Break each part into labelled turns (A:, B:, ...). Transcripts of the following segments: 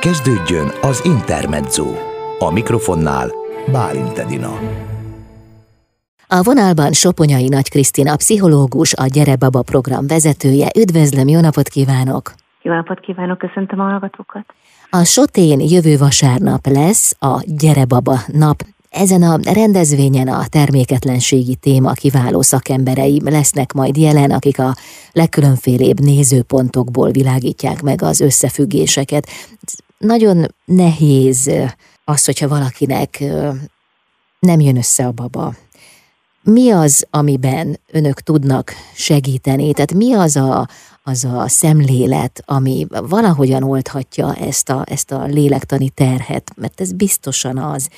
A: Kezdődjön az Intermezzo. A mikrofonnál Bálint Edina.
B: A vonalban Soponyai Nagy Krisztina, pszichológus, a Gyere Baba program vezetője. Üdvözlöm, jó napot kívánok!
C: Jó napot kívánok, köszöntöm a hallgatókat!
B: A Sotén jövő vasárnap lesz a Gyere Baba nap. Ezen a rendezvényen a terméketlenségi téma kiváló szakemberei lesznek majd jelen, akik a legkülönfélébb nézőpontokból világítják meg az összefüggéseket. Nagyon nehéz az, hogyha valakinek nem jön össze a baba. Mi az, amiben önök tudnak segíteni? Tehát mi az a, az a szemlélet, ami valahogyan oldhatja ezt a, ezt a lélektani terhet? Mert ez biztosan az.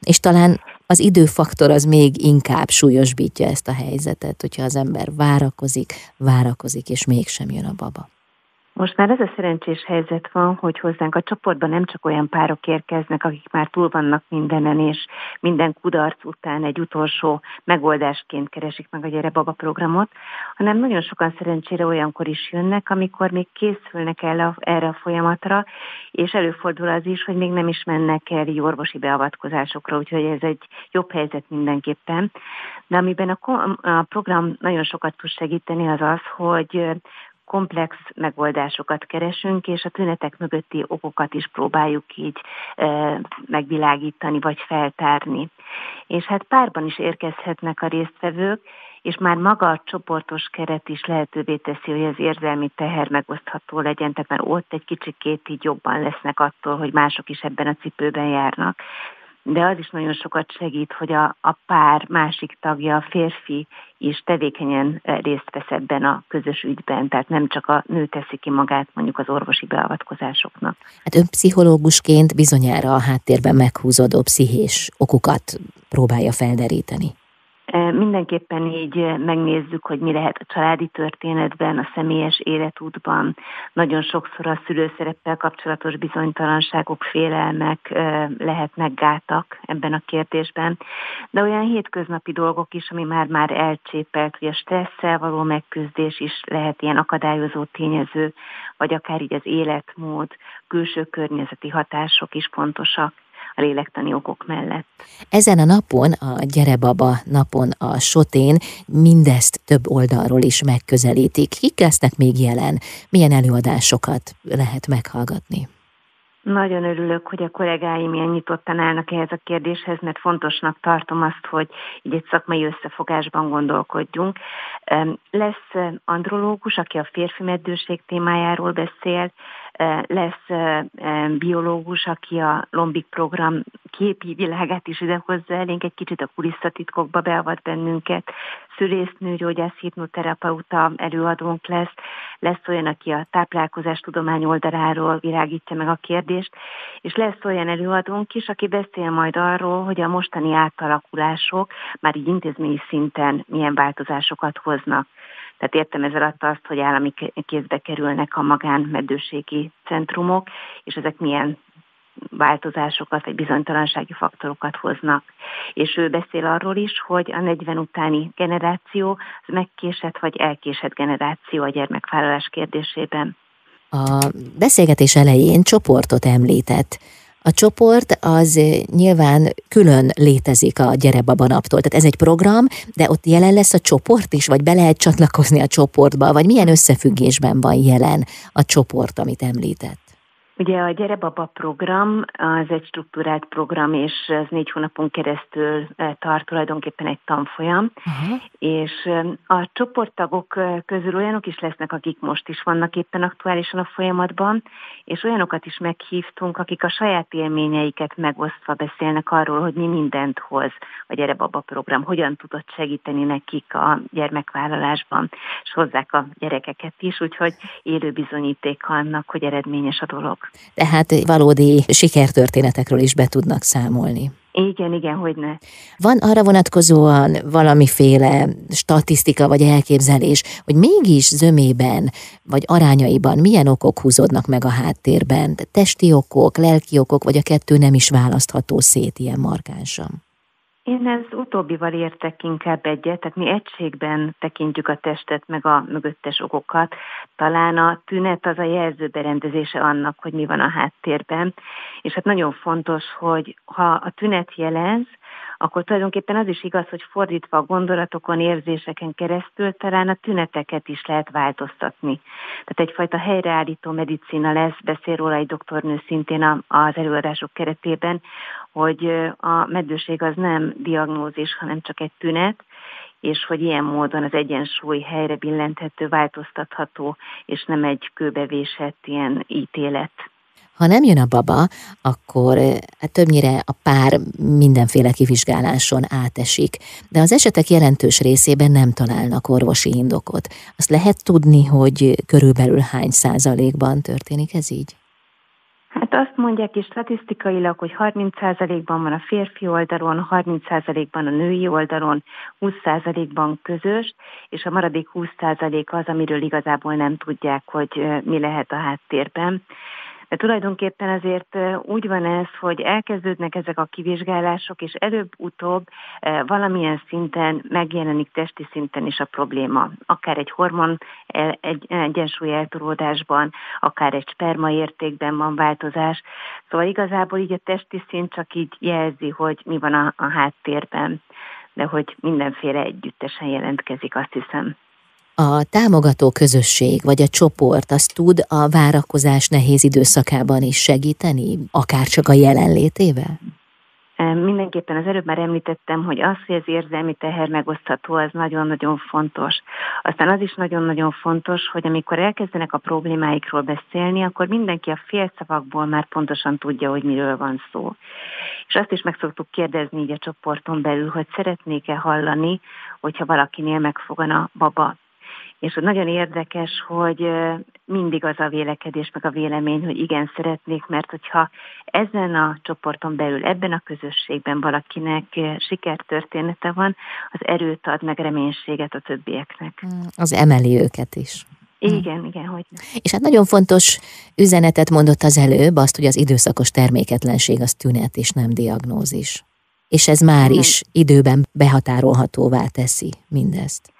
B: És talán az időfaktor az még inkább súlyosbítja ezt a helyzetet, hogyha az ember várakozik, várakozik, és mégsem jön a baba.
C: Most már ez a szerencsés helyzet van, hogy hozzánk a csoportban nem csak olyan párok érkeznek, akik már túl vannak mindenen, és minden kudarc után egy utolsó megoldásként keresik meg a Gyere Baba programot, hanem nagyon sokan szerencsére olyankor is jönnek, amikor még készülnek el a, erre a folyamatra, és előfordul az is, hogy még nem is mennek el orvosi beavatkozásokra, úgyhogy ez egy jobb helyzet mindenképpen. De amiben a, a program nagyon sokat tud segíteni, az az, hogy komplex megoldásokat keresünk, és a tünetek mögötti okokat is próbáljuk így megvilágítani vagy feltárni. És hát párban is érkezhetnek a résztvevők, és már maga a csoportos keret is lehetővé teszi, hogy az érzelmi teher megosztható legyen, tehát már ott egy kicsikét így jobban lesznek attól, hogy mások is ebben a cipőben járnak de az is nagyon sokat segít, hogy a, a pár másik tagja, a férfi is tevékenyen eh, részt vesz ebben a közös ügyben, tehát nem csak a nő teszi ki magát mondjuk az orvosi beavatkozásoknak.
B: Hát ön pszichológusként bizonyára a háttérben meghúzódó pszichés okokat próbálja felderíteni.
C: Mindenképpen így megnézzük, hogy mi lehet a családi történetben, a személyes életútban. Nagyon sokszor a szülőszereppel kapcsolatos bizonytalanságok, félelmek lehetnek gátak ebben a kérdésben. De olyan hétköznapi dolgok is, ami már-már elcsépelt, hogy a stresszel való megküzdés is lehet ilyen akadályozó tényező, vagy akár így az életmód, külső környezeti hatások is fontosak a lélektani okok mellett.
B: Ezen a napon, a Gyere Baba napon a Sotén mindezt több oldalról is megközelítik. Kik lesznek még jelen? Milyen előadásokat lehet meghallgatni?
C: Nagyon örülök, hogy a kollégáim ilyen nyitottan állnak ehhez a kérdéshez, mert fontosnak tartom azt, hogy így egy szakmai összefogásban gondolkodjunk. Lesz andrológus, aki a férfi meddőség témájáról beszél, lesz biológus, aki a Lombik program képi világát is idehozza elénk, egy kicsit a kulisszatitkokba beavat bennünket, szülésznő, gyógyász, hipnoterapeuta előadónk lesz, lesz olyan, aki a táplálkozás tudomány oldaláról virágítja meg a kérdést, és lesz olyan előadónk is, aki beszél majd arról, hogy a mostani átalakulások már így intézményi szinten milyen változásokat hoznak. Tehát értem ez alatt azt, hogy állami kézbe kerülnek a magánmedőségi centrumok, és ezek milyen változásokat vagy bizonytalansági faktorokat hoznak. És ő beszél arról is, hogy a 40 utáni generáció az megkésett vagy elkésett generáció a gyermekvállalás kérdésében.
B: A beszélgetés elején csoportot említett. A csoport az nyilván külön létezik a Gyere Baba naptól. Tehát ez egy program, de ott jelen lesz a csoport is, vagy be lehet csatlakozni a csoportba, vagy milyen összefüggésben van jelen a csoport, amit említett?
C: Ugye a Gyere Baba program az egy struktúrált program, és ez négy hónapon keresztül eh, tart tulajdonképpen egy tanfolyam, uh-huh. és eh, a csoporttagok eh, közül olyanok is lesznek, akik most is vannak éppen aktuálisan a folyamatban, és olyanokat is meghívtunk, akik a saját élményeiket megosztva beszélnek arról, hogy mi mindent hoz a Gyere Baba program, hogyan tudott segíteni nekik a gyermekvállalásban, és hozzák a gyerekeket is, úgyhogy élő bizonyíték annak, hogy eredményes a dolog.
B: Tehát valódi sikertörténetekről is be tudnak számolni.
C: Igen, igen, hogy ne.
B: Van arra vonatkozóan valamiféle statisztika vagy elképzelés, hogy mégis zömében vagy arányaiban milyen okok húzódnak meg a háttérben? Testi okok, lelki okok, vagy a kettő nem is választható szét ilyen markánsan?
C: Én ez utóbbival értek inkább egyet, tehát mi egységben tekintjük a testet, meg a mögöttes okokat. Talán a tünet az a jelzőberendezése annak, hogy mi van a háttérben. És hát nagyon fontos, hogy ha a tünet jelez, akkor tulajdonképpen az is igaz, hogy fordítva a gondolatokon, érzéseken keresztül talán a tüneteket is lehet változtatni. Tehát egyfajta helyreállító medicina lesz, beszél róla egy doktornő szintén az előadások keretében, hogy a meddőség az nem diagnózis, hanem csak egy tünet, és hogy ilyen módon az egyensúly helyre billenthető, változtatható, és nem egy kőbevésett ilyen ítélet.
B: Ha nem jön a baba, akkor hát többnyire a pár mindenféle kivizsgáláson átesik, de az esetek jelentős részében nem találnak orvosi indokot. Azt lehet tudni, hogy körülbelül hány százalékban történik ez így?
C: Hát azt mondják is statisztikailag, hogy 30%-ban van a férfi oldalon, 30%-ban a női oldalon, 20%-ban közös, és a maradék 20% az, amiről igazából nem tudják, hogy mi lehet a háttérben. De tulajdonképpen azért úgy van ez, hogy elkezdődnek ezek a kivizsgálások, és előbb-utóbb valamilyen szinten megjelenik testi szinten is a probléma. Akár egy hormon egy egyensúly eltolódásban, akár egy sperma értékben van változás. Szóval igazából így a testi szint csak így jelzi, hogy mi van a, a háttérben, de hogy mindenféle együttesen jelentkezik, azt hiszem
B: a támogató közösség vagy a csoport az tud a várakozás nehéz időszakában is segíteni, akár csak a jelenlétével?
C: Mindenképpen az előbb már említettem, hogy az, hogy az érzelmi teher megosztható, az nagyon-nagyon fontos. Aztán az is nagyon-nagyon fontos, hogy amikor elkezdenek a problémáikról beszélni, akkor mindenki a félszavakból már pontosan tudja, hogy miről van szó. És azt is meg szoktuk kérdezni így a csoporton belül, hogy szeretnék-e hallani, hogyha valakinél megfogan a baba és nagyon érdekes, hogy mindig az a vélekedés, meg a vélemény, hogy igen, szeretnék, mert hogyha ezen a csoporton belül, ebben a közösségben valakinek sikertörténete van, az erőt ad, meg reménységet a többieknek.
B: Mm, az emeli őket is.
C: Igen, igen, hogy.
B: És hát nagyon fontos üzenetet mondott az előbb, azt, hogy az időszakos terméketlenség az tünet és nem diagnózis. És ez már is időben behatárolhatóvá teszi mindezt.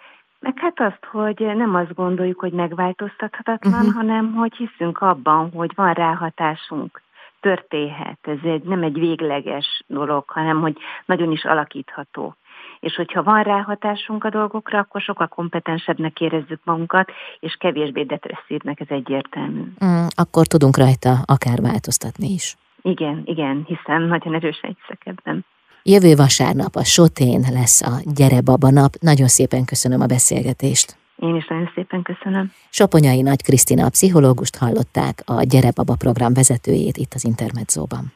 C: Meg hát azt, hogy nem azt gondoljuk, hogy megváltoztathatatlan, uh-huh. hanem hogy hiszünk abban, hogy van ráhatásunk, történhet. Ez egy, nem egy végleges dolog, hanem hogy nagyon is alakítható. És hogyha van ráhatásunk a dolgokra, akkor sokkal kompetensebbnek érezzük magunkat, és kevésbé depresszívnek, ez egyértelmű.
B: Mm, akkor tudunk rajta akár változtatni is.
C: Igen, igen, hiszen nagyon erősen hiszek ebben.
B: Jövő vasárnap a Sotén lesz a Gyere Baba nap. Nagyon szépen köszönöm a beszélgetést.
C: Én is nagyon szépen köszönöm.
B: Soponyai Nagy Krisztina, a pszichológust hallották, a Gyere Baba program vezetőjét itt az Intermedzóban.